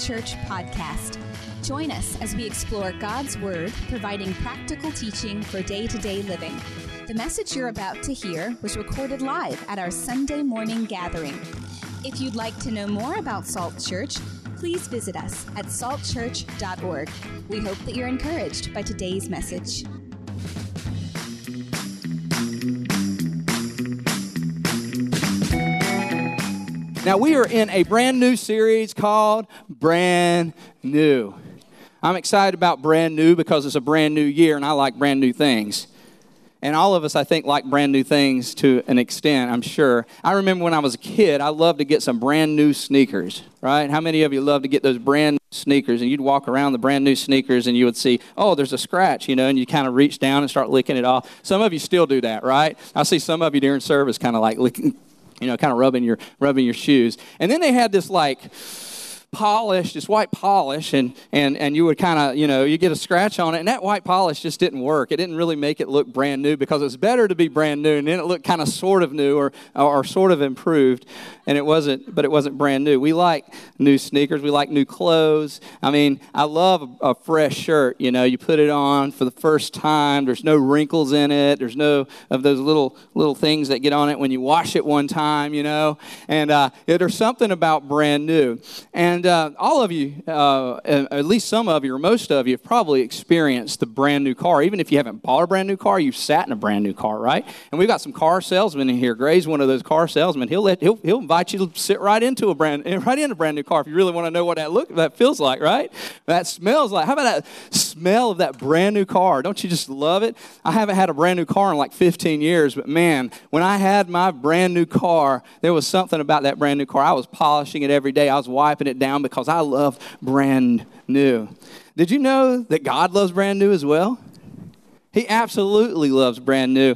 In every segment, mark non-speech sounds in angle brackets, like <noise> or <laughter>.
Church podcast. Join us as we explore God's Word, providing practical teaching for day to day living. The message you're about to hear was recorded live at our Sunday morning gathering. If you'd like to know more about Salt Church, please visit us at saltchurch.org. We hope that you're encouraged by today's message. Now, we are in a brand new series called Brand New. I'm excited about brand new because it's a brand new year and I like brand new things. And all of us, I think, like brand new things to an extent, I'm sure. I remember when I was a kid, I loved to get some brand new sneakers, right? How many of you love to get those brand new sneakers? And you'd walk around the brand new sneakers and you would see, oh, there's a scratch, you know, and you kind of reach down and start licking it off. Some of you still do that, right? I see some of you during service kind of like licking, you know, kind of rubbing your, rubbing your shoes. And then they had this like, polish, this white polish, and, and, and you would kind of, you know, you get a scratch on it, and that white polish just didn't work. It didn't really make it look brand new because it's better to be brand new, and then it looked kind of sort of new or, or sort of improved, and it wasn't, but it wasn't brand new. We like new sneakers, we like new clothes. I mean, I love a, a fresh shirt, you know, you put it on for the first time, there's no wrinkles in it, there's no of those little, little things that get on it when you wash it one time, you know, and uh, there's something about brand new. And and uh, all of you, uh, at least some of you, or most of you, have probably experienced the brand new car. Even if you haven't bought a brand new car, you've sat in a brand new car, right? And we've got some car salesmen in here. Gray's one of those car salesmen. He'll let he'll, he'll invite you to sit right into a brand right in a brand new car if you really want to know what that look that feels like, right? That smells like. How about that smell of that brand new car? Don't you just love it? I haven't had a brand new car in like 15 years, but man, when I had my brand new car, there was something about that brand new car. I was polishing it every day. I was wiping it down down because I love brand new. Did you know that God loves brand new as well? He absolutely loves brand new.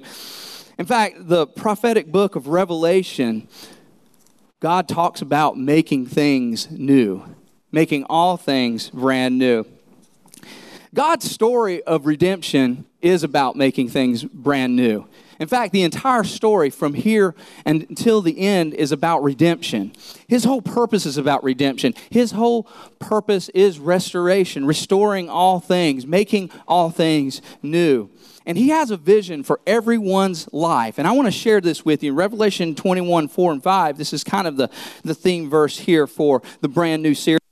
In fact, the prophetic book of Revelation, God talks about making things new, making all things brand new. God's story of redemption is about making things brand new. In fact, the entire story from here until the end is about redemption. His whole purpose is about redemption. His whole purpose is restoration, restoring all things, making all things new. And he has a vision for everyone's life. And I want to share this with you. Revelation 21, 4 and 5, this is kind of the, the theme verse here for the brand new series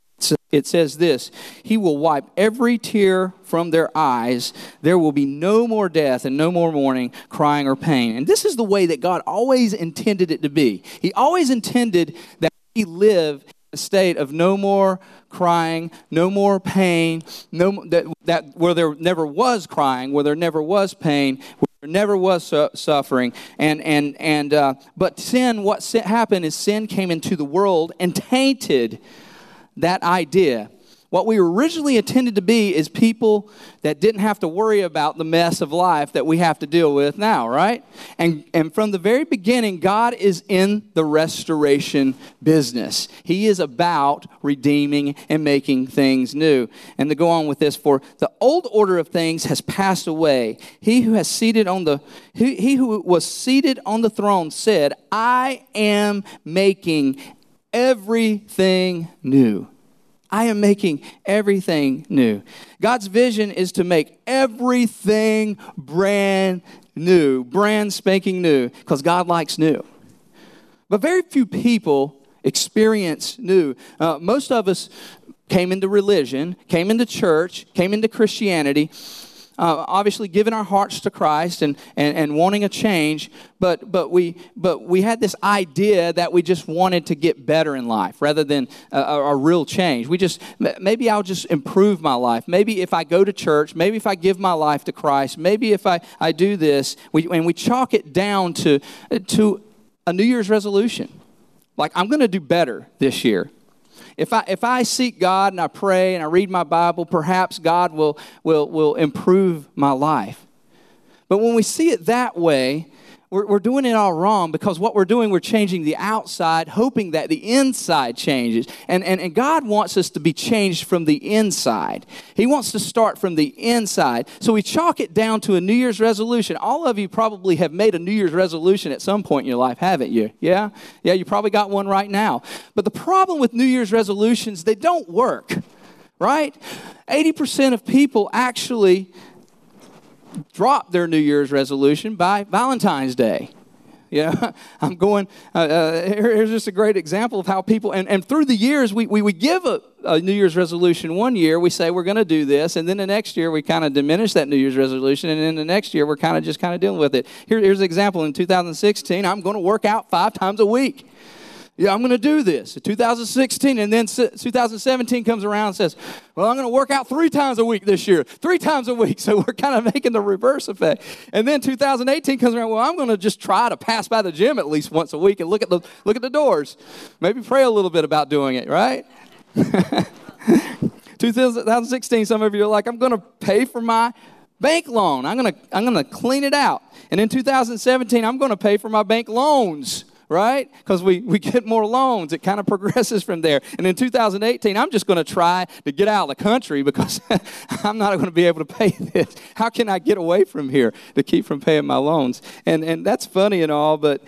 it says this He will wipe every tear from their eyes. There will be no more death and no more mourning, crying, or pain. And this is the way that God always intended it to be. He always intended that we live a state of no more crying, no more pain, no, that, that where there never was crying, where there never was pain, where there never was su- suffering. And, and, and, uh, but sin, what sin happened is sin came into the world and tainted that idea. What we originally intended to be is people that didn't have to worry about the mess of life that we have to deal with now, right? And, and from the very beginning, God is in the restoration business. He is about redeeming and making things new. And to go on with this, for the old order of things has passed away. He who has seated on the he, he who was seated on the throne said, I am making everything new. I am making everything new. God's vision is to make everything brand new, brand spanking new, because God likes new. But very few people experience new. Uh, most of us came into religion, came into church, came into Christianity uh, obviously giving our hearts to Christ and, and, and wanting a change, but, but, we, but we had this idea that we just wanted to get better in life rather than a, a, real change. We just, maybe I'll just improve my life. Maybe if I go to church, maybe if I give my life to Christ, maybe if I, I do this, we, and we chalk it down to, to a New Year's resolution. Like, I'm going to do better this year. If I, if I seek God and I pray and I read my Bible, perhaps God will, will, will improve my life. But when we see it that way, we're, we're doing it all wrong because what we're doing, we're changing the outside, hoping that the inside changes. And, and, and God wants us to be changed from the inside. He wants to start from the inside. So we chalk it down to a New Year's resolution. All of you probably have made a New Year's resolution at some point in your life, haven't you? Yeah? Yeah, you probably got one right now. But the problem with New Year's resolutions, they don't work, right? 80% of people actually drop their New Year's resolution by Valentine's Day. <laughs> Yeah, I'm going. Uh, uh, here's just a great example of how people, and, and through the years, we, we, we give a, a New Year's resolution one year, we say we're going to do this, and then the next year, we kind of diminish that New Year's resolution, and then the next year, we're kind of just kind of dealing with it. Here, here's an example in 2016, I'm going to work out five times a week yeah, I'm going to do this. 2016, and then 2017 comes around and says, well, I'm going to work out three times a week this year, three times a week. <laughs> So we're kind of making the reverse effect. And then 2018 comes around, well, I'm going to just try to pass by the gym at least once a week and look at the, look at the doors. Maybe pray a little bit about doing it, right? <laughs> 2016, some of you are like, I'm going to pay for my bank loan. I'm going to, I'm going to clean it out. And in 2017, I'm going to pay for my bank loans right? Because we, we get more loans. It kind of progresses from there. And in 2018, I'm just going to try to get out of the country because <laughs> I'm not going to be able to pay this. How can I get away from here to keep from paying my loans? And, and that's funny and all, but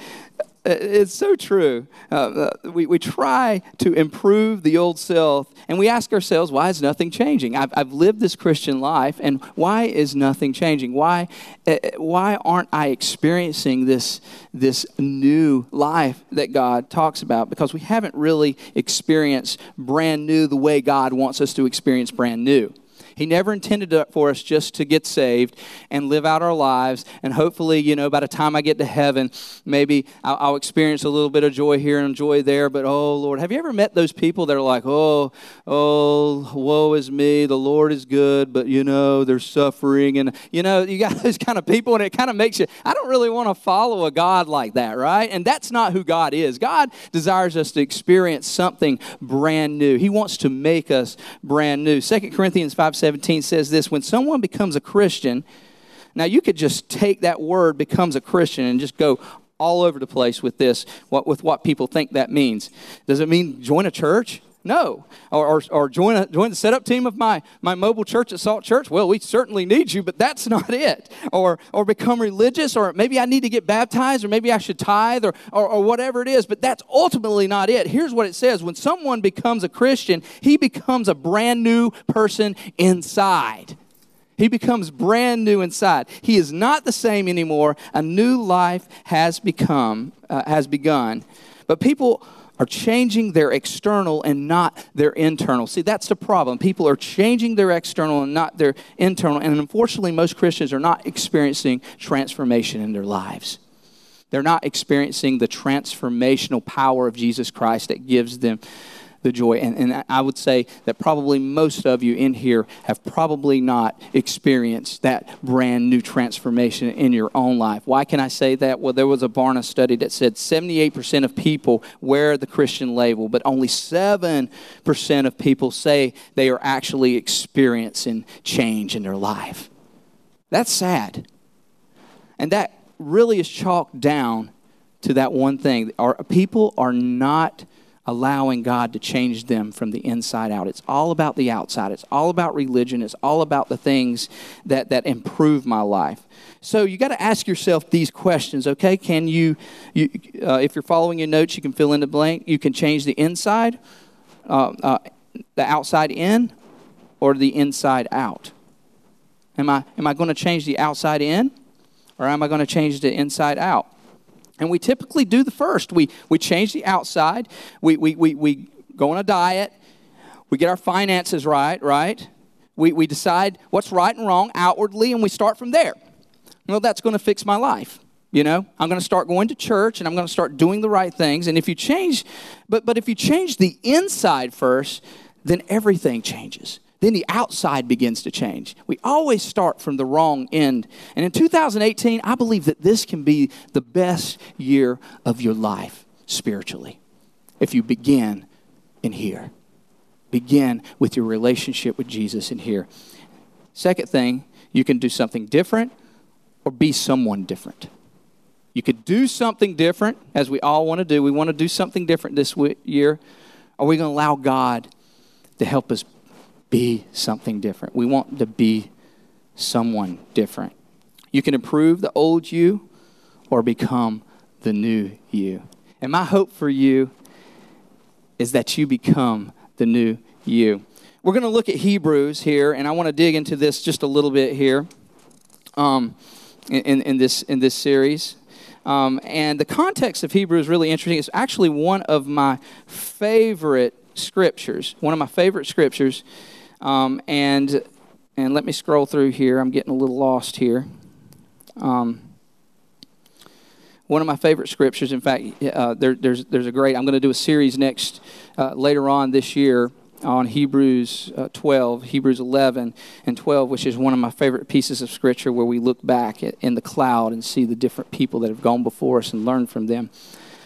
it's so true. Uh, uh, we, we try to improve the old self, and we ask ourselves, why is nothing changing? I've, I've lived this Christian life, and why is nothing changing? Why, uh, why aren't I experiencing this, this new life that God talks about? Because we haven't really experienced brand new the way God wants us to experience brand new. He never intended for us just to get saved and live out our lives. And hopefully, you know, by the time I get to heaven, maybe I'll, I'll experience a little bit of joy here and joy there. But oh, Lord, have you ever met those people that are like, oh, oh, woe is me. The Lord is good, but, you know, there's suffering. And, you know, you got <laughs> those kind of people, and it kind of makes you, I don't really want to follow a God like that, right? And that's not who God is. God desires us to experience something brand new, He wants to make us brand new. 2 Corinthians 5 17 says this when someone becomes a Christian, now you could just take that word becomes a Christian and just go all over the place with this, what, with what people think that means. Does it mean join a church? No. Or, or, or, join, a, join the setup team of my, my mobile church at Salt Church? Well, we certainly need you, but that's <laughs> not it. Or, or become religious, or maybe I need to get baptized, or maybe I should tithe, or, or, or whatever it is, but that's ultimately not it. Here's what it says When someone becomes a Christian, he becomes a brand new person inside. He becomes brand new inside. He is not the same anymore. A new life has become, uh, has begun. But people are changing their external and not their internal. See, that's the problem. People are changing their external and not their internal. And unfortunately, most Christians are not experiencing transformation in their lives. They're not experiencing the transformational power of Jesus Christ that gives them the joy. And, and I would say that probably most of you in here have probably not experienced that brand new transformation in your own life. Why can I say that? Well, there was a Barna study that said 78% of people wear the Christian label, but only 7% of people say they are actually experiencing change in their life. That's sad. And that really is chalked down to that one thing. Our people are not allowing God to change them from the inside out. It's all about the outside. It's all about religion. It's all about the things that, that improve my life. So you got to ask yourself these questions, okay? Can you, you uh, if you're following your notes, you can fill in the blank. You can change the inside, uh, uh, the outside in, or the inside out. Am I, am I going to change the outside in, or am I going to change the inside out? And we typically do the first. We, we change the outside. We, we, we, we go on a diet. We get our finances right, right? We, we decide what's right and wrong outwardly, and we start from there. Well, that's going to fix my life. You know, I'm going to start going to church and I'm going to start doing the right things. And if you change, but, but if you change the inside first, then everything changes then the outside begins to change. We always start from the wrong end. And in 2018, I believe that this can be the best year of your life spiritually if you begin in here. Begin with your relationship with Jesus in here. Second thing, you can do something different or be someone different. You could do something different, as we all want to do. We want to do something different this year. Are we going to allow God to help us be something different? We want to be someone different. You can improve the old you or become the new you. And my hope for you is that you become the new you. We're going to look at Hebrews here, and I want to dig into this just a little bit here um, in, in, this, in this series. Um, and the context of Hebrew is really interesting. It's actually one of my favorite scriptures, one of my favorite scriptures. Um, and, and let me scroll through here. I'm getting a little lost here. Um, one of my favorite scriptures. In fact, uh, there, there's, there's a great, I'm going to do a series next, uh, later on this year on Hebrews uh, 12, Hebrews 11 and 12, which is one of my favorite pieces of scripture where we look back at, in the cloud and see the different people that have gone before us and learn from them.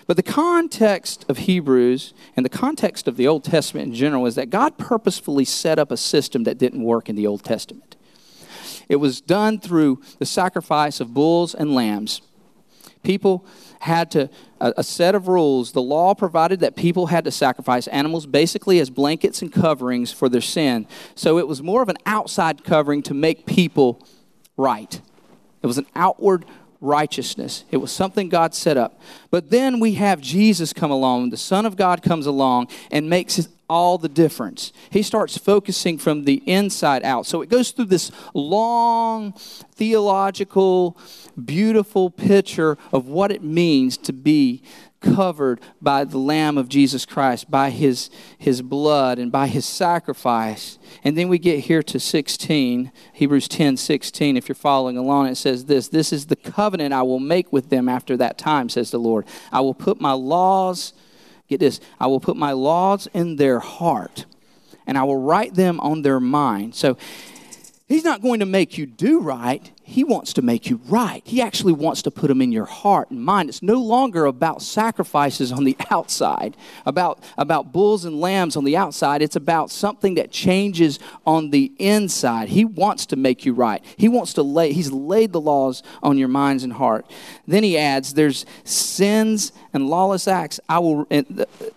But the context of Hebrews and the context of the Old Testament in general is that God purposefully set up a system that didn't work in the Old Testament. It was done through the sacrifice of bulls and lambs. People had to, a, a, set of rules. The law provided that people had to sacrifice animals basically as blankets and coverings for their sin. So it was more of an outside covering to make people right. It was an outward righteousness. It was something God set up. But then we have Jesus come along, the Son of God comes along and makes all the difference. He starts focusing from the inside out. So it goes through this long theological, beautiful picture of what it means to be covered by the Lamb of Jesus Christ, by his, his blood and by his sacrifice. And then we get here to 16, Hebrews 10 16. If you're following along, it says this This is the covenant I will make with them after that time, says the Lord. I will put my laws Get this I will put my laws in their heart, and I will write them on their mind. So he's not going to make you do right, he wants to make you right. He actually wants to put them in your heart and mind. It's no longer about sacrifices on the <laughs> outside, about, about bulls and lambs on the outside. It's about something that changes on the inside. He wants to make you right. He wants to lay, he's laid the laws on your minds and heart. Then he adds, there's sins and lawless acts. I will,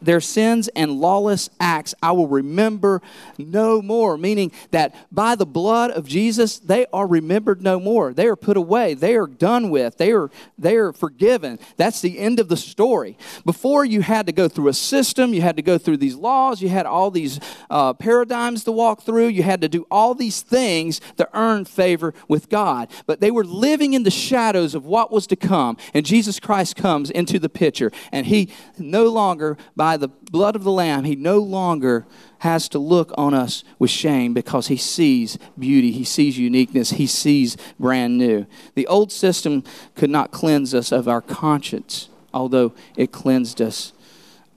their sins and lawless acts I will remember no more. Meaning that by the blood of Jesus, they are remembered no more They are put away. They are done with. They are, they are forgiven. That's the end of the story. Before, you had to go through a system, you had to go through these laws, you had all these uh, paradigms to walk through, you had to do all these things to earn favor with God. But they were living in the shadows of what was to come. And Jesus Christ comes into the picture. And he no longer, by the blood of the Lamb, he no longer has to look on us with shame because he sees beauty, he sees uniqueness, he sees brand new. The old system could not cleanse us of our conscience, although it cleansed us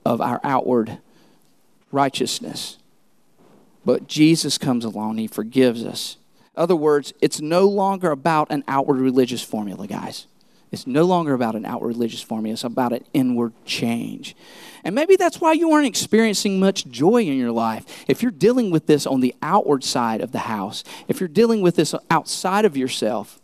of our outward righteousness. But Jesus comes along, he forgives us. In other words, it's no longer about an outward religious formula, guys. It's no longer about an outward religious formula, it's about an inward change. And maybe that's why you aren't experiencing much joy in your life. If you're dealing with this on the outward side of the house, if you're dealing with this outside of yourself,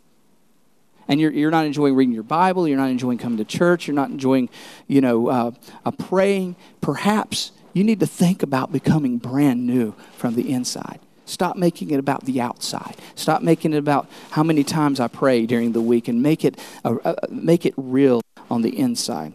and you're, you're not enjoying reading your Bible, you're not enjoying coming to church, you're not enjoying, you know, uh, uh, praying, perhaps you need to think about becoming brand new from the inside. Stop making it about the outside. Stop making it about how many times I pray during the week and make it, uh, uh, make it real on the inside.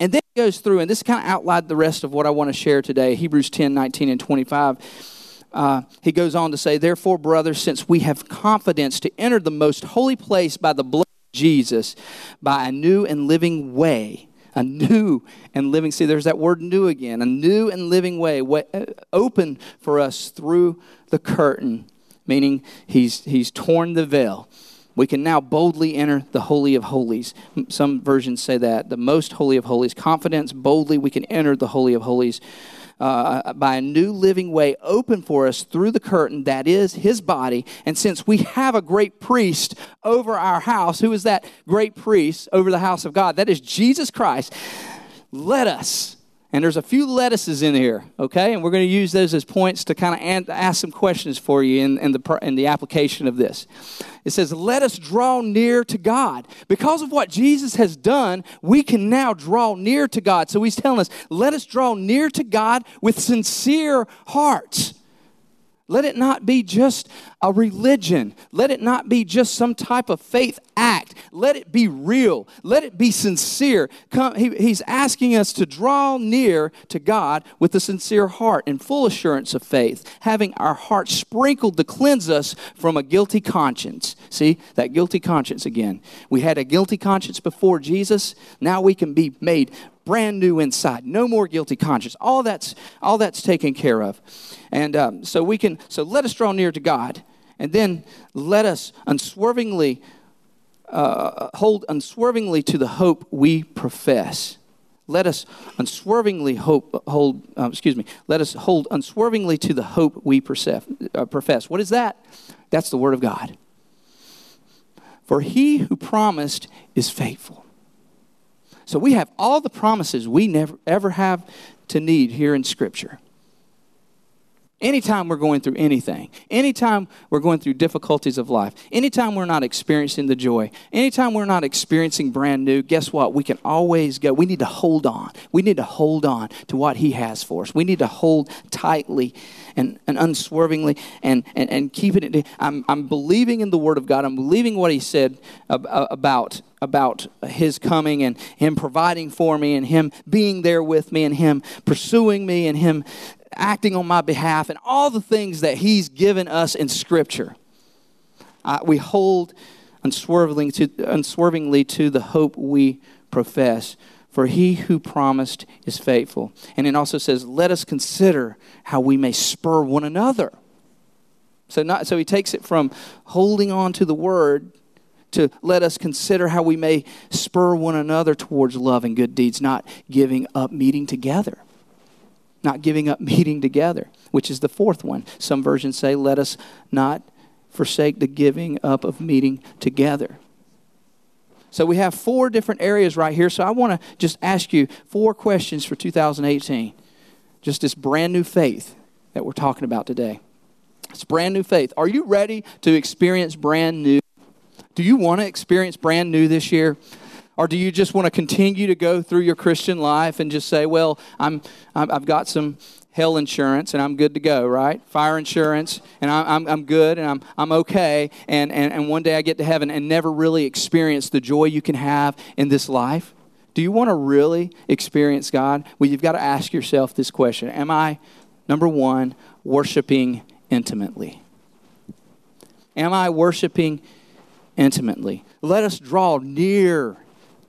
And then he goes through, and this kind of outlined the rest of what I want to share today Hebrews 10 19 and 25. Uh, he goes on to say, Therefore, brothers, since we have confidence to enter the most holy place by the blood of Jesus, by a new and living way, a new and living see there's that word new again a new and living way uh, open for us through the curtain meaning he's he's torn the veil. We can now boldly enter the holy of holies. Some versions say that the most holy of holies confidence boldly we can enter the holy of holies uh, by a new living way open for us through the curtain that is his body. And since we have a great priest over our house, who is that great priest over the house of God? That is Jesus Christ. Let us And there's a few lettuces in here, okay? And we're going to use those as points to kind of ask some questions for you in, in, the, in the application of this. It says, Let us draw near to God. Because of what Jesus has done, we can now draw near to God. So he's telling us, Let us draw near to God with sincere hearts. Let it not be just a religion. Let it not be just some type of faith act. Let it be real. Let it be sincere. Come, he, he's asking us to draw near to God with a sincere heart and full assurance of faith, having our hearts sprinkled to cleanse us from a guilty conscience. See, that guilty conscience again. We had a guilty conscience before Jesus. Now we can be made brand new inside. No more guilty conscience. All that's all that's taken care of, and um, so we can. So let us draw near to God, and then let us unswervingly uh, hold unswervingly to the hope we profess. Let us unswervingly hope hold. Uh, excuse me. Let us hold unswervingly to the hope we uh, profess. What is that? That's the word of God. For he who promised is faithful. So we have all the promises we never ever have to need here in Scripture. Anytime we're going through anything, anytime we're going through difficulties of life, anytime we're not experiencing the joy, anytime we're not experiencing brand new, guess what? We can always go. We need to hold on. We need to hold on to what He has for us. We need to hold tightly and, and unswervingly and, and, and keeping it. I'm, I'm believing in the Word of God. I'm believing what He said about, about His coming and Him providing for me and Him being there with me and Him pursuing me and Him acting on my behalf, and all the things that He's given us in Scripture. Uh, we hold unswervingly to, unswervingly to the hope we profess. For he who promised is faithful. And it also says, Let us consider how we may spur one another. So, not, so he takes it from holding on to the word to let us consider how we may spur one another towards love and good deeds, not giving up meeting together not giving up <laughs> meeting together, which is the fourth one. Some versions say, let us not forsake the giving up of meeting together. So we have four different areas right here. So I want to just ask you four questions for 2018. Just this brand new faith that we're talking about today. It's brand new faith. Are you ready to experience brand new? Do you want to experience brand new this year? Or do you just want to continue to go through your Christian life and just say, well, I'm, I've got some hell insurance and I'm good to go, right? Fire insurance and I'm, I'm, good and I'm, I'm okay. And, and, and one day I get to heaven and never really experience the joy you can have in this life? Do you want to really experience God? Well, you've got to ask yourself this question Am I, number one, worshiping intimately? Am I worshiping intimately? Let us draw near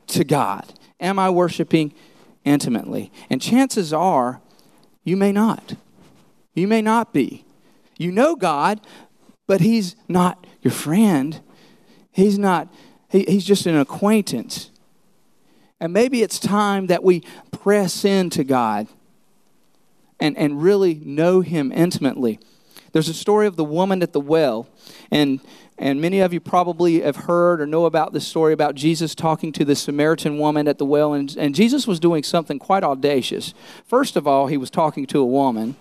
to God? Am I worshiping intimately? And chances are you may not. You may not be. You know God, but He's not your friend. He's not, he, He's just an acquaintance. And maybe it's time that we press into God and, and really know Him intimately. There's a story of the woman at the well, and and many of you probably have heard or know about this story about Jesus talking to the Samaritan woman at the well. And, and Jesus was doing something quite audacious. First of all, he was talking to a woman.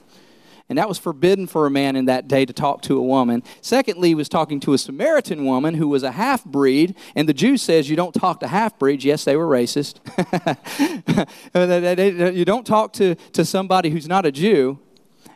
And that was forbidden for a man in that day to talk to a woman. Secondly, he was talking to a Samaritan woman who was a half breed. And the Jew says you don't talk to half breeds. Yes, they were racist. <laughs> you don't talk to, to somebody who's not a Jew.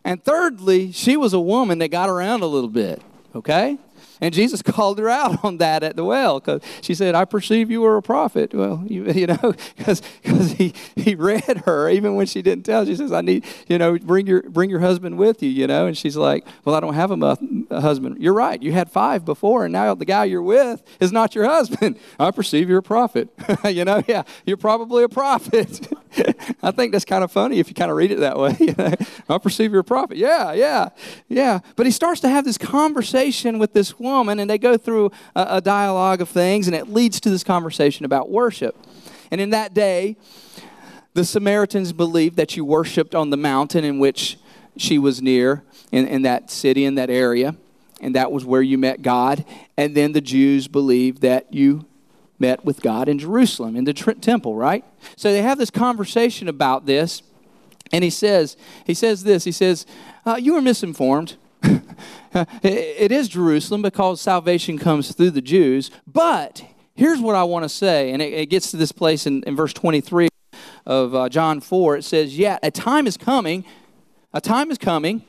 And thirdly, she was a woman that got around a little bit. Okay? And Jesus <laughs> called her out on that at the well because she said, I perceive you were a prophet. Well, you, <laughs> you know, because he, he read her even when she didn't tell. She says, I need, you know, bring your, bring your husband with you, you know. And she's like, Well, I don't have a, a husband. You're right. You had five before, and now the guy you're with is not your <laughs> husband. I perceive you're a prophet. you know, yeah, you're probably a prophet. <laughs> I think that's kind of funny if you kind of read it that way. <laughs> I perceive you're a prophet. Yeah, yeah, yeah. But he starts to have this conversation with this woman, and they go through a, a dialogue of things, and it leads to this conversation about worship. And in that day, the Samaritans believed that you worshiped on the mountain in which she was near, in, in that city, in that area, and that was where you met God. And then the Jews believed that you met with God in Jerusalem, in the temple, right? So they have this conversation about this. And he says, he says this, he says, uh, you are misinformed. <laughs> it is Jerusalem because salvation comes through the Jews. But here's what I want to say, and it, it, gets to this place in, in verse 23 of uh, John 4. It says, Yet a time is coming, a time is coming.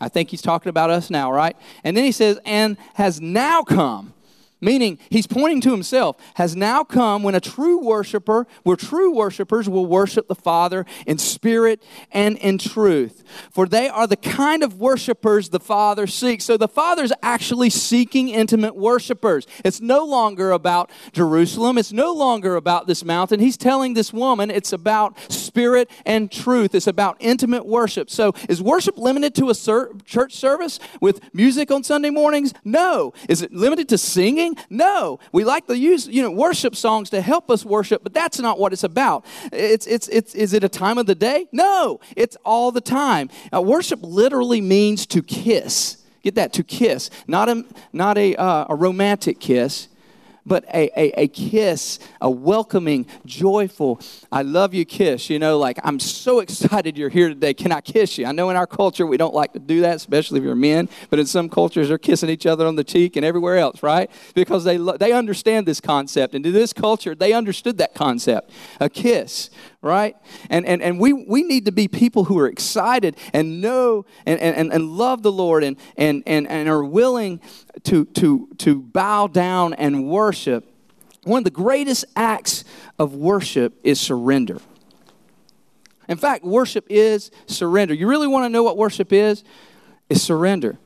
I think he's talking about us now, right? And then he says, And has now come Meaning, he's pointing to himself, has now come when a true worshiper, where true worshipers will worship the Father in spirit and in truth. For they are the kind of worshipers the Father seeks. So the Father's actually seeking intimate worshipers. It's no longer about Jerusalem, it's no longer about this mountain. He's telling this woman it's about spirit and truth, it's about intimate worship. So is worship limited to a church service with music on Sunday mornings? No. Is it limited to singing? Sing? No. We like to use, you know, worship songs to help us worship, but that's not what it's about. It's, it's, it's, is it a time of the day? No. It's all the time. Worship literally means to kiss. Get that, to kiss. Not a, not a, uh, a romantic kiss but a, a, a kiss, a welcoming, joyful, I love you kiss. You know, like, I'm so excited you're here today. Can I kiss you? I know in our culture we don't like to do that, especially if you're men, but in some cultures they're kissing each other on the cheek and everywhere else, right? Because they, they understand this concept. And to this culture, they understood that concept a kiss, right? And, and, and we, we need to be people who are excited and know and, and, and love the Lord and, and, and, and are willing to, to, to bow down and worship. One of the greatest acts of worship is surrender. In fact, worship is surrender. You really want to know what worship is? Is surrender.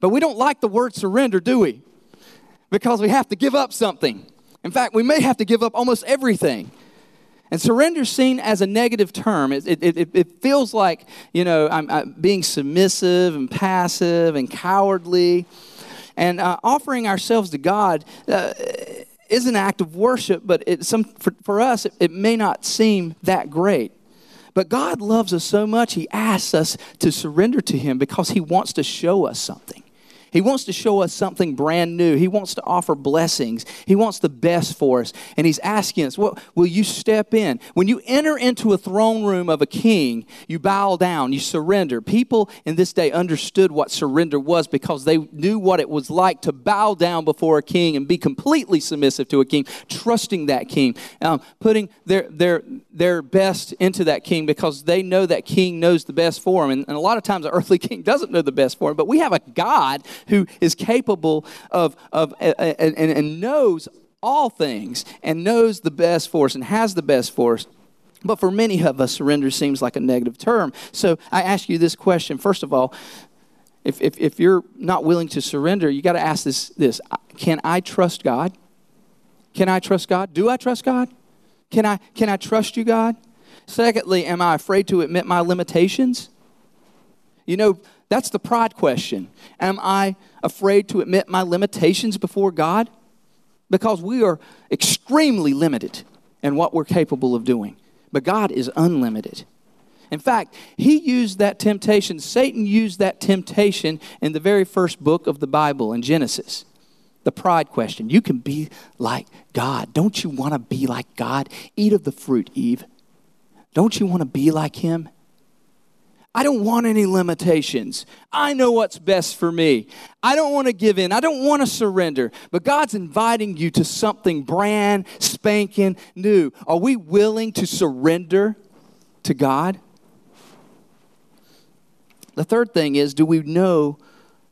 But we don't like the word surrender, do we? Because we have to give up something. In fact, we may have to give up almost everything. And surrender is seen as a negative term. It, it, it, it feels like, you know, I'm, I'm, being submissive and passive and cowardly. And uh, offering ourselves to God uh, is an act of worship, but it, some, for, for us, it, it may not seem that great. But God loves us so much, He asks us to surrender to Him because He wants to show us something. He wants to show us something brand new. He wants to offer blessings. He wants the best for us. And He's asking us, well, will you step in? When you enter into a throne room of a king, you bow down, you surrender. People in this day understood what surrender was because they knew what it was like to bow down before a king and be completely submissive to a king, trusting that king, um, putting their, their, their best into that king because they know that king knows the best for them. And, and a lot of times, an earthly <laughs> king doesn't know the best for him, but we have a God who is capable of, of and, and, knows all things and knows the best for us and has the best for us. But for many of us, surrender seems like a negative term. So I ask you this question. First of all, if, if, if you're not willing to surrender, you got to ask this, this Can I trust God? Can I trust God? Do I trust God? Can I, can I trust you, God? Secondly, am I afraid to admit my limitations? You know, that's the pride question. Am I afraid to admit my limitations before God? Because we are extremely limited in what we're capable of doing. But God is unlimited. In fact, he used that temptation, Satan used that temptation in the very first book of the Bible in Genesis. The pride question. You can be like God. Don't you want to be like God? Eat of the fruit, Eve. Don't you want to be like him? I don't want any limitations. I know what's best for me. I don't want to give in. I don't want to surrender. But God's inviting you to something brand spanking new. Are we willing to surrender to God? The third thing is do we know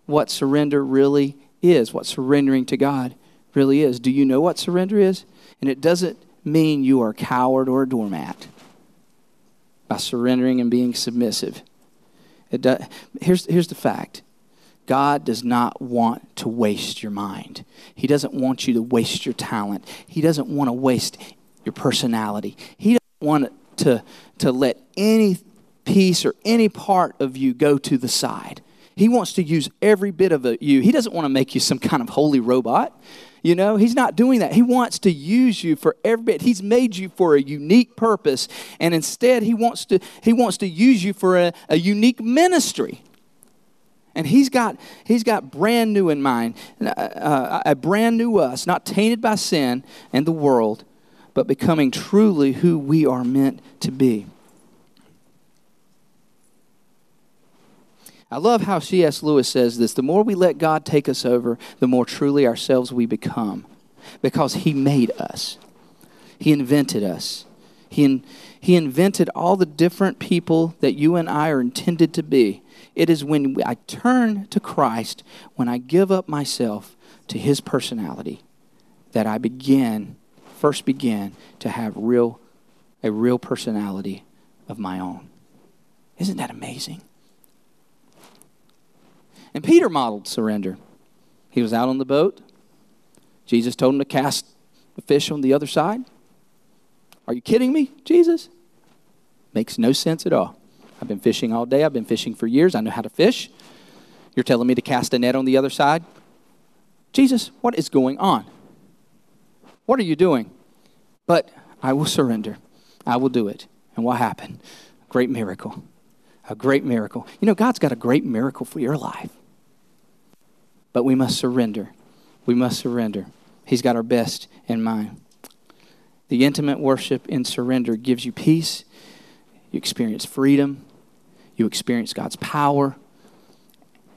what surrender really is? What surrendering to God really is? Do you know what surrender is? And it doesn't mean you are a coward or a doormat by surrendering and being submissive. It does, here's, here's the fact God does not want to waste your mind. He doesn't want you to waste your talent. He doesn't want to waste your personality. He doesn't want to, to let any piece or any part of you go to the side. He wants to use every bit of uh, you. He doesn't want to make you some kind of holy robot. You know, he's not doing that. He wants to use you for every bit. He's made you for a unique purpose, and instead he wants to he wants to use you for a, a unique ministry. And he's got he's got brand new in mind, uh, uh, a brand new us, not tainted by sin and the world, but becoming truly who we are meant to be. I love how C.S. Lewis says this the more we let God take us over, the more truly ourselves we become because He made us, He invented us. He, in, he invented all the different people that you and I are intended to be. It is when I turn to Christ, when I give up myself to His personality, that I begin, first begin to have real, a real personality of my own. Isn't that amazing? And Peter modeled surrender. He was out on the boat. Jesus told him to cast the fish on the other side. Are you kidding me, Jesus? Makes no sense at all. I've been fishing all day. I've been fishing for years. I know how to fish. You're telling me to cast a net on the other side? Jesus, what is going on? What are you doing? But I will surrender. I will do it. And what happened? Great miracle. A great miracle. You know, God's got a great miracle for your life. But we must surrender. We must surrender. He's got our best in mind. The intimate worship in surrender gives you peace, you experience freedom, you experience God's power,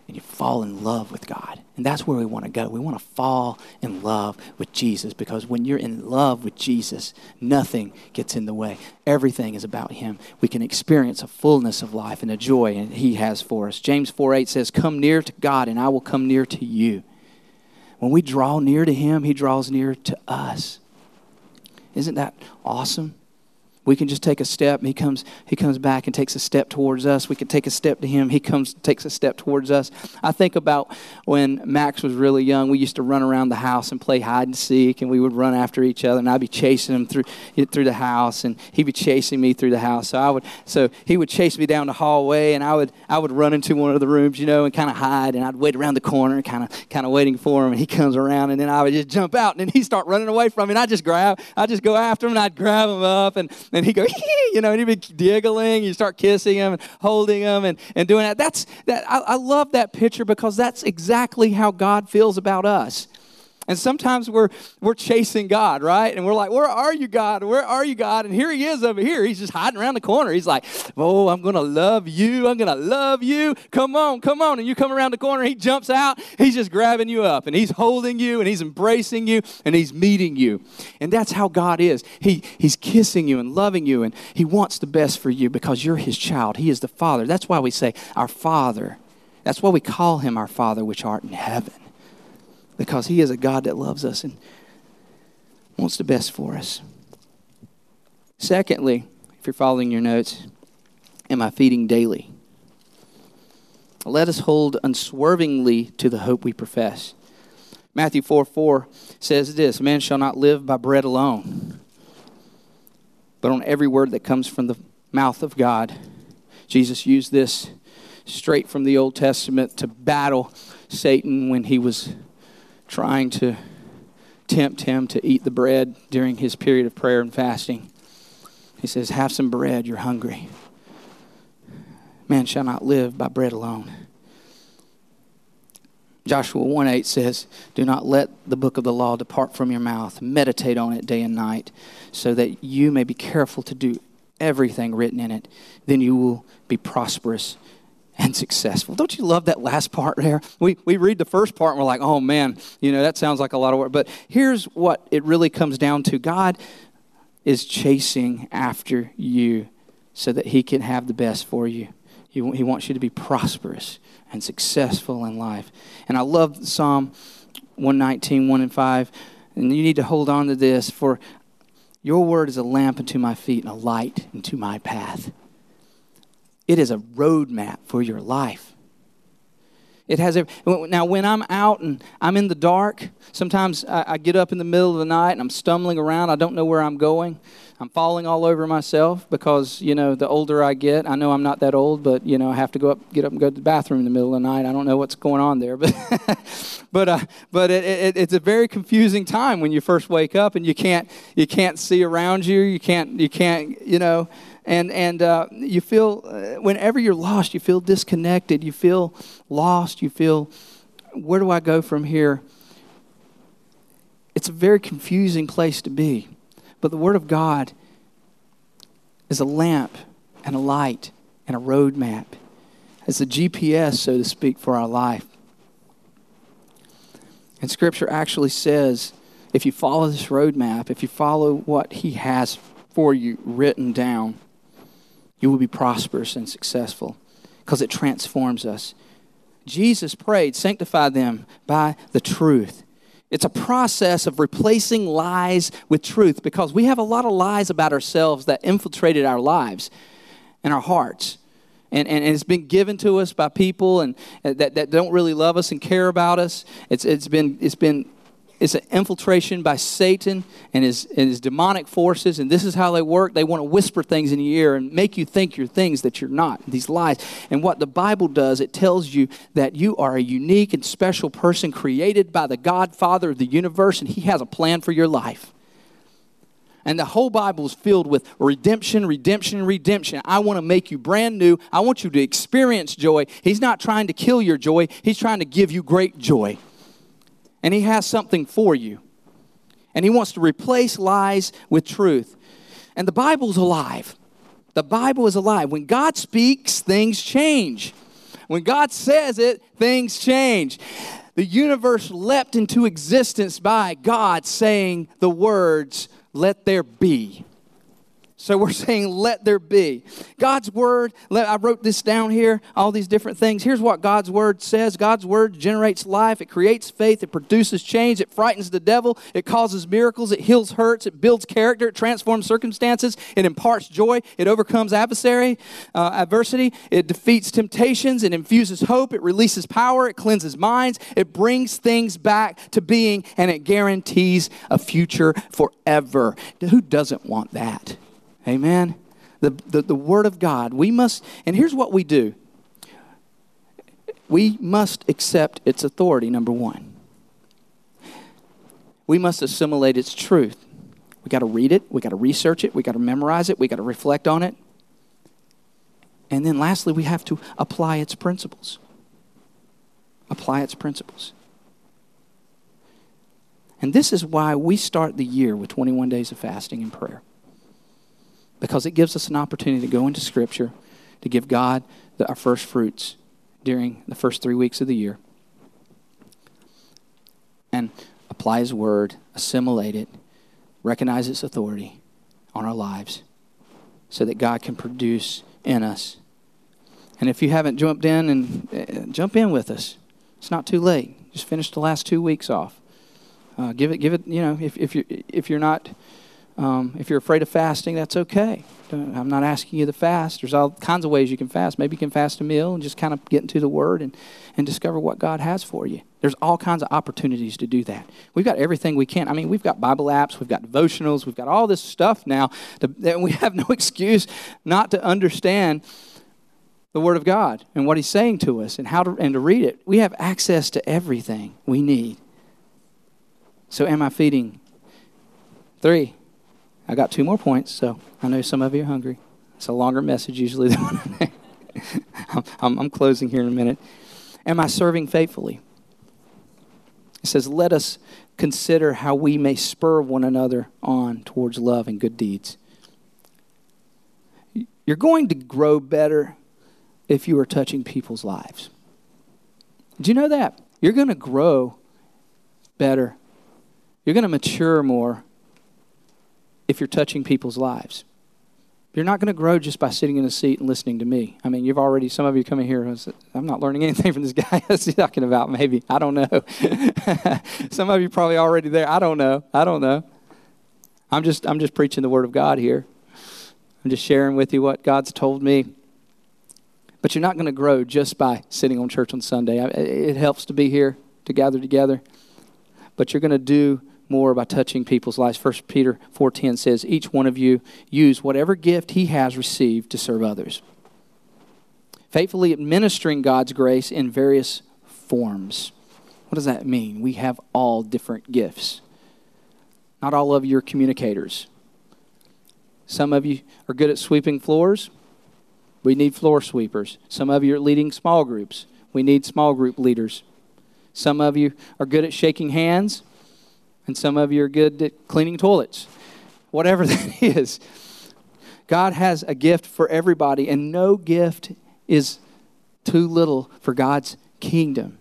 and you fall in love with God. And that's where we want to go. We want to fall in love with Jesus because when you're in love with Jesus, nothing gets in the way. Everything is about Him. We can experience a fullness of life and a joy and He has for us. James 4 8 says, Come near to God, and I will come near to you. When we draw near to Him, He draws near to us. Isn't that awesome? We can just take a step. He comes, he comes back and takes a step towards us. We can take a step to him. He comes, takes a step towards us. I think about when Max was really young. We used to run around the house and play hide and seek, and we would run after each other. And I'd be chasing him through through the house, and he'd be chasing me through the house. So I would, so he would chase me down the hallway, and I would, I would run into one of the rooms, you know, and kind of hide. And I'd wait around the corner, kind of, kind of waiting for him. And he comes around, and then I would just jump out, and then he'd start running away from me. And I'd just grab, I'd just go after him, and I'd grab him up, and and he'd go, <laughs> you know, and he'd be giggling. You start kissing him and holding him and, and doing that. That's that. I, I love that picture because that's exactly how God feels about us. And sometimes we're we're chasing God, right? And we're like, "Where are you, God? Where are you, God?" And here He is over here. He's just hiding around the corner. He's like, "Oh, I'm gonna love you. I'm gonna love you. Come on, come on!" And you come around the corner. He jumps out. He's just grabbing you up, and He's holding you, and He's embracing you, and He's meeting you. And that's how God is. He He's kissing you and loving you, and He wants the best for you because you're His child. He is the Father. That's why we say, "Our Father." That's why we call Him our Father, which art in heaven because He is a God that loves us and wants the best for us. Secondly, if you're following your notes, am I feeding daily? Let us hold unswervingly to the hope we profess. Matthew 4 4 says this Man shall not live by bread alone, but on every word that comes from the mouth of God. Jesus used this straight from the Old Testament to battle Satan when he was trying to tempt him to eat the bread during his period of prayer and fasting. He says, Have some bread, you're hungry. Man shall not live by bread alone. Joshua 1 8 says, Do not let the book of the law depart from your mouth. Meditate on it day and night, so that you may be careful to do everything written in it. Then you will be prosperous and successful. Don't you love that last part there? We, we read the first part and we're like, oh man, you know, that sounds like a lot of work. But here's what it really comes down to God is chasing after you so that He can have the best for you. He, he wants you to be prosperous and successful in life. And I love Psalm 119, 1 and 5. And you need to hold on to this for your word is a lamp unto my feet and a light unto my path. It is a roadmap for your life. It has now when I'm out and I'm in the dark, sometimes I, I, get up in the middle of the night and I'm stumbling around. I don't know where I'm going. I'm falling all over myself because you know the older I get, I know I'm not that old, but you know I have to go up, get up and go to the bathroom in the middle of the night. I don't know what's going on there, but <laughs> but uh, but it, it, it's a very confusing time when you first wake up and you can't you can't see around you. You can't you can't you know and and uh, you feel uh, whenever you're lost you feel disconnected you feel lost you feel where do i go from here? It's a very confusing place to be. But the word of god is a lamp and a light and a roadmap it's a GPS, so to speak, for our life. And Scripture actually says if you follow this roadmap, if you follow what He has for you written down, you will be prosperous and successful because it transforms us. Jesus prayed, sanctify them by the truth. It's a process of replacing lies with truth because we have a lot of lies about ourselves that infiltrated our lives and our hearts. And, and, and, it's been given to us by people and, uh, that, that don't really love us and care about us. It's, it's been, it's been it's an infiltration by Satan and his, and his demonic forces, and this is how they work. They want to whisper things in your ear and make you think you're things that you're not, these lies. And what the Bible does, it tells you that you are a unique and special person created by the God Father of the universe, and He has a plan for your life. And the whole Bible is filled with redemption, redemption, redemption. I want to make you brand new. I want you to experience joy. He's not trying to kill your joy, He's trying to give you great joy and He has something for you. And He wants to replace lies with truth. And the Bible's alive. The Bible is alive. When God speaks, things change. When God says it, things change. The universe leapt into existence by God saying the words, Let there be. So we're <laughs> saying, let there be. God's word, let, I wrote this down here, all these different things. Here's what God's word says. God's word generates life, it creates faith, it produces change, it frightens the devil, it causes miracles, it heals hurts, it builds character, it transforms circumstances, it imparts joy, it overcomes adversary, uh, adversity, it defeats temptations, it infuses hope, it releases power, it cleanses minds, it brings things back to being, and it guarantees a future forever. Who doesn't want that? Amen. The, the, the Word of God, we must, and here's what we do we must accept its authority, number one. We must assimilate its truth. We got to read it, we got to research it, we got to memorize it, we got to reflect on it. And then lastly, we have to apply its principles. Apply its principles. And this is why we start the year with 21 days of fasting and prayer because it gives us an opportunity to go into Scripture, to give God the, our first fruits during the first three weeks of the year, and apply His Word, assimilate it, recognize its authority on our lives, so that God can produce in us. And if you haven't jumped in, and uh, jump in with us. It's not too late. Just finish the last two weeks off. Uh, give it, give it. You know, if if you if you're not um, if you're afraid of fasting, that's okay. I'm not asking you to fast. There's all kinds of ways you can fast. Maybe you can fast a meal and just kind of get into the Word and, and discover what God has for you. There's all kinds of opportunities to do that. We've got everything we can. I mean, we've got Bible apps, we've got devotionals, we've got all this stuff now. To, we <laughs> have no excuse not to understand the Word of God and what He's saying to us and how to, and to read it. We have access to everything we need. So, am I feeding? Three. I got two more points, so I know some of you are hungry. It's a longer message usually <laughs> than one. I'm, I'm, I'm closing here in a minute. Am I serving faithfully? It says, Let us consider how we may spur one another on towards love and good deeds. You're going to grow better if you are touching people's lives. Do you know that? You're going to grow better. You're going to mature more if you're touching people's lives. You're not going to grow just by sitting in a seat and listening to me. I mean, you've already, some of you coming here, I'm not learning <laughs> anything from this guy. What's he talking about? Maybe. I don't know. <laughs> some of you probably already there. I don't know. I don't know. I'm just, I'm just preaching the Word of God here. I'm just sharing with you what God's told me. But you're not going to grow just by sitting on church on Sunday. It helps to be here to gather together. But you're going to do more by touching people's lives. First Peter 4:10 says, "Each one of you use whatever gift he has received to serve others." Faithfully administering God's grace in various forms. What does that mean? We have all different gifts. Not all of you are communicators. Some of you are good at sweeping floors. We need floor sweepers. Some of you are leading small groups. We need small group leaders. Some of you are good at shaking hands and some of you are good at cleaning toilets. Whatever <laughs> that is. God has a gift for everybody, and no gift is too little for God's kingdom.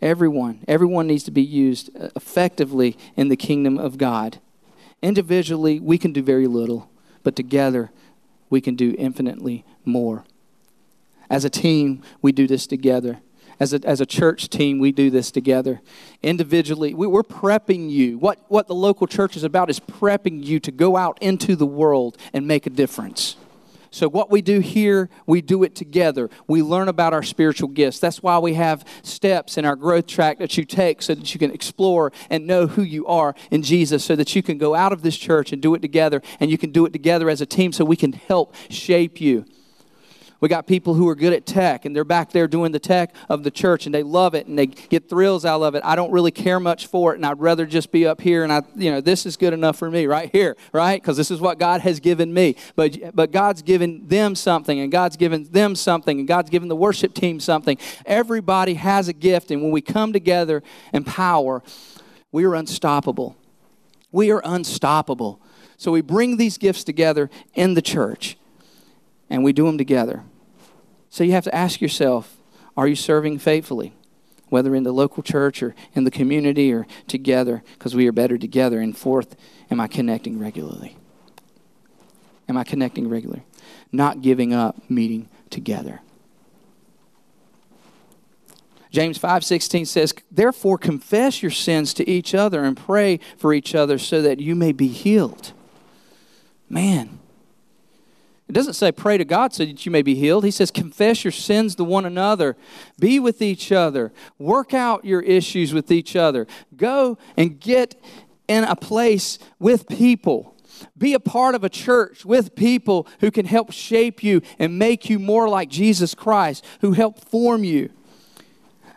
Everyone, everyone needs to be used uh, effectively in the kingdom of God. Individually, we can do very little, but together, we can do infinitely more. As a team, we do this together. As a, as a church team, we do this together. Individually, we, we're prepping you. What, what the local church is about is prepping you to go out into the world and make a difference. So, what we do here, we do it together. We learn about our spiritual gifts. That's why we have steps in our growth track that you take so that you can explore and know who you are in Jesus, so that you can go out of this church and do it together, and you can do it together as a team so we can help shape you. We got people who are good at tech and they're back there doing the tech of the church and they love it and they get thrills out of it. I don't really care much for it and I'd rather just be up here and I, you know, this is good enough for me right here, right? Because this is what God has given me. But, but God's given them something and God's given them something and God's given the worship team something. Everybody has a gift and when we come together in power, we are unstoppable. We are unstoppable. So we bring these gifts together in the church and we do them together. So you have to ask yourself are you serving faithfully? Whether in the local church or in the community or together, because we are better together. And fourth, am I connecting regularly? Am I connecting regularly? Not giving up meeting together. James 5:16 says, "Therefore confess your sins to each other and pray for each other so that you may be healed." Man, it doesn't say pray to God so that you may be healed. He says confess your sins to one another, be with each other, work out your issues with each other. Go and get in a place with people. Be a part of a church with people who can help shape you and make you more like Jesus Christ, who help form you.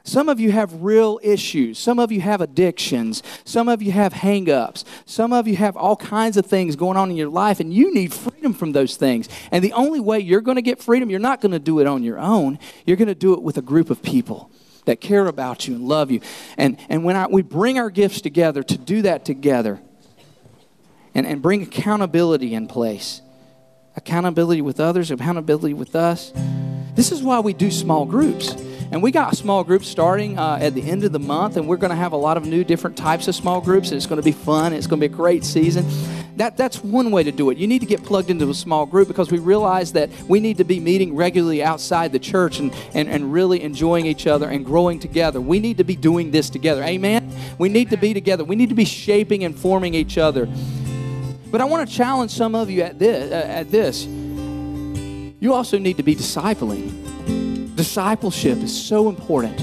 Some of you have real issues. Some of you have addictions. Some of you have hangups. Some of you have all kinds of things going on in your life, and you need freedom from those things. And the only way you're going to get freedom, you're not going to do it on your own. You're going to do it with a group of people that care about you and love you. And, and when I, we bring our gifts together to do that together and, and bring accountability in place accountability with others, accountability with us. This is why we do small groups. And we got a small groups starting uh, at the end of the month, and we're going to have a lot of new different types of small groups. And it's going to be fun. It's going to be a great season. That, that's one way to do it. You need to get plugged into a small group because we realize that we need to be meeting regularly outside the church and, and, and really enjoying each other and growing together. We need to be doing this together. Amen? We need to be together. We need to be shaping and forming each other. But I want to challenge some of you at this. Uh, at this. You also need to be discipling. Discipleship is so important.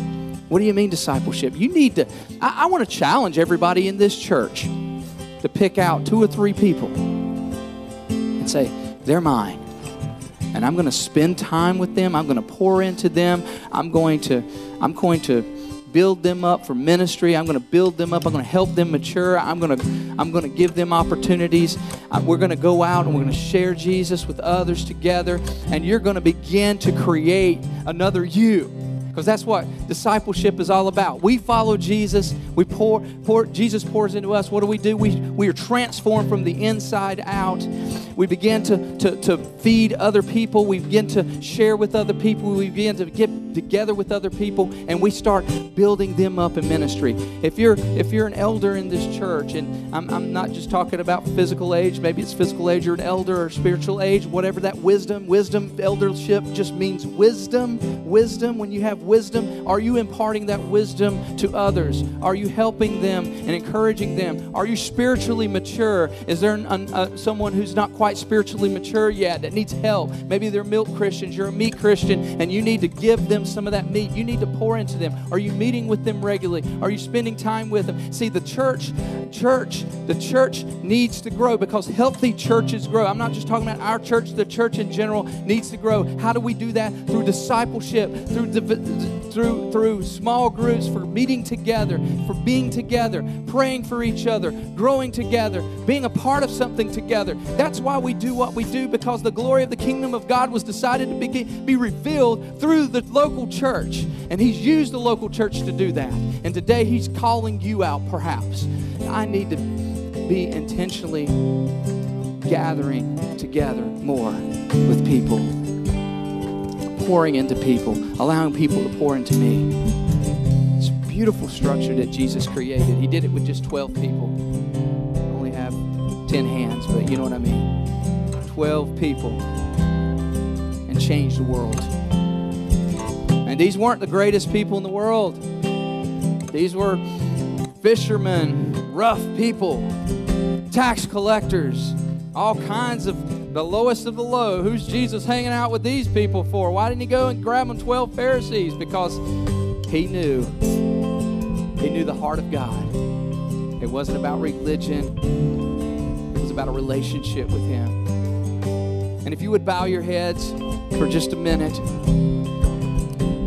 What do you mean, discipleship? You need to, I, I want to challenge everybody in this church to pick out two or three people and say, they're mine. And I'm going to spend time with them. I'm going to pour into them. I'm going to, I'm going to build them up for ministry. I'm going to build them up. I'm going to help them mature. I'm going to I'm going to give them opportunities. Uh, we're going to go out and we're going to share Jesus with others together and you're going to begin to create another you because that's what discipleship is all about. We follow Jesus. We pour, pour Jesus pours into us. What do we do? We, we are transformed from the inside out. We begin to, to, to feed other people. We begin to share with other people. We begin to get together with other people and we start building them up in ministry. If you're if you're an elder in this church, and I'm, I'm not just talking about physical age, maybe it's physical age or an elder or spiritual age, whatever that wisdom, wisdom, eldership just means wisdom. Wisdom, when you have wisdom? Are you imparting that wisdom to others? Are you helping them and encouraging them? Are you spiritually mature? Is there an, uh, someone who's not quite spiritually mature yet that needs help? Maybe they're milk Christians, you're a meat Christian, and you need to give them some of that meat. You need to pour into them. Are you meeting with them regularly? Are you spending time with them? See, the church, church, the church needs to grow because healthy churches grow. I'm not just talking about our church, the church in general needs to grow. How do we do that? Through discipleship, through through through small groups, for meeting together, for being together, praying for each other, growing together, being a part of something together. That's why we do what we do because the glory of the kingdom of God was decided to be, be revealed through the local church. And He's used the local church to do that. And today He's calling you out, perhaps. I need to be intentionally gathering together more with people pouring into people, allowing people to pour into me. It's a beautiful structure that Jesus created. He did it with just 12 people. 10 hands, but you know what I mean. 12 people and changed the world. And these weren't the greatest people in the world. These were fishermen, rough people, tax collectors, all kinds of the lowest of the low. Who's Jesus hanging out with these people for? Why didn't he go and grab them 12 Pharisees? Because he knew. He knew the heart of God. It wasn't about religion, was about a relationship with him. And if you would bow your heads for just a minute,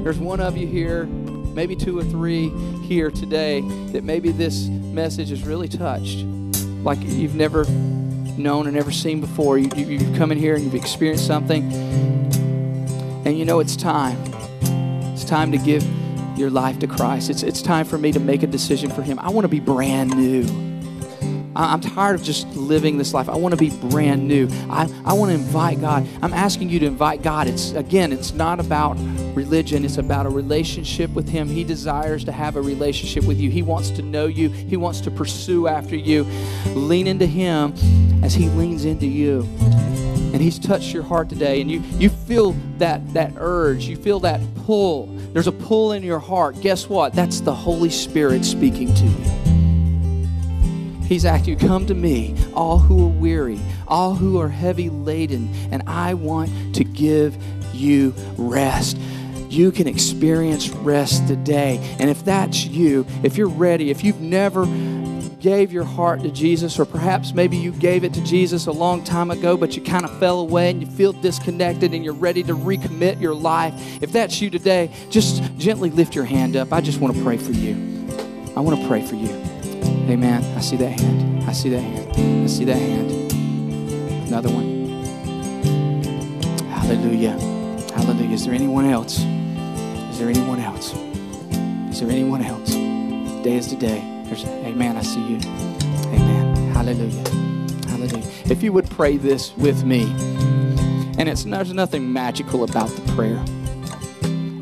there's one of you here, maybe two or three here today, that maybe this message has really touched. Like you've never known or never seen before. You, you, you've come in here and you've experienced something. And you know it's time. It's time to give your life to Christ. It's, it's time for me to make a decision for Him. I want to be brand new. I'm tired of just living this life. I want to be brand new. I, I want to invite God. I'm asking you to invite God. It's again, it's not about religion, it's about a relationship with Him. He desires to have a relationship with you. He wants to know you, He wants to pursue after you. Lean into Him as He leans into you. And He's touched your heart today, and you, you feel that, that urge, you feel that pull. There's a pull in your heart. Guess what? That's the Holy Spirit speaking to you. He's asking you, come to me, all who are weary, all who are heavy laden, and I want to give you rest. You can experience rest today. And if that's you, if you're ready, if you've never gave your heart to Jesus, or perhaps maybe you gave it to Jesus a long time ago, but you kind of fell away and you feel disconnected and you're ready to recommit your life. If that's you today, just gently lift your hand up. I just want to pray for you. I want to pray for you. Amen. I see that hand. I see that hand. I see that hand. Another one. Hallelujah. Hallelujah. Is there anyone else? Is there anyone else? Is there anyone else? Today is the day. There's, amen. I see you. Amen. Hallelujah. Hallelujah. If you would pray this with me, and it's there's nothing magical about the prayer.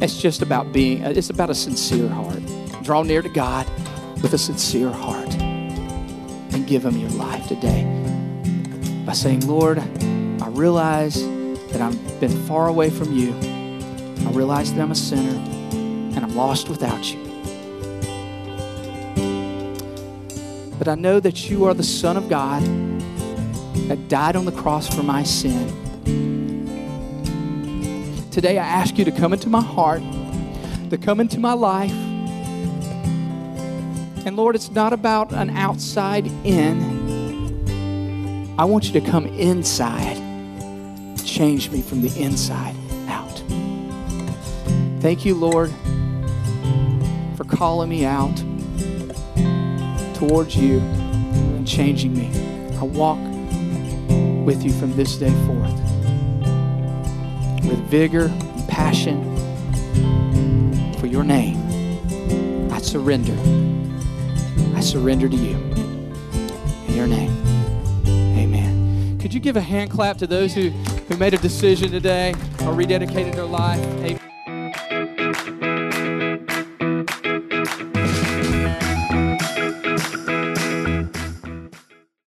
It's just about being. It's about a sincere heart. Draw near to God with a sincere heart, and give Him your life today by saying, "Lord, I realize that I've been far away from You. I realize that I'm a sinner, and I'm lost without You." But I know that you are the Son of God that died on the cross for my sin. Today, I ask you to come into my heart, to come into my life. And Lord, it's not about an outside in. I want you to come inside, change me from the inside out. Thank you, Lord, for calling me out towards you and changing me. I walk with you from this day forth with vigor and passion for your name. I surrender. I surrender to you. In your name. Amen. Could you give a hand clap to those who, who made a decision today or rededicated their life? Amen.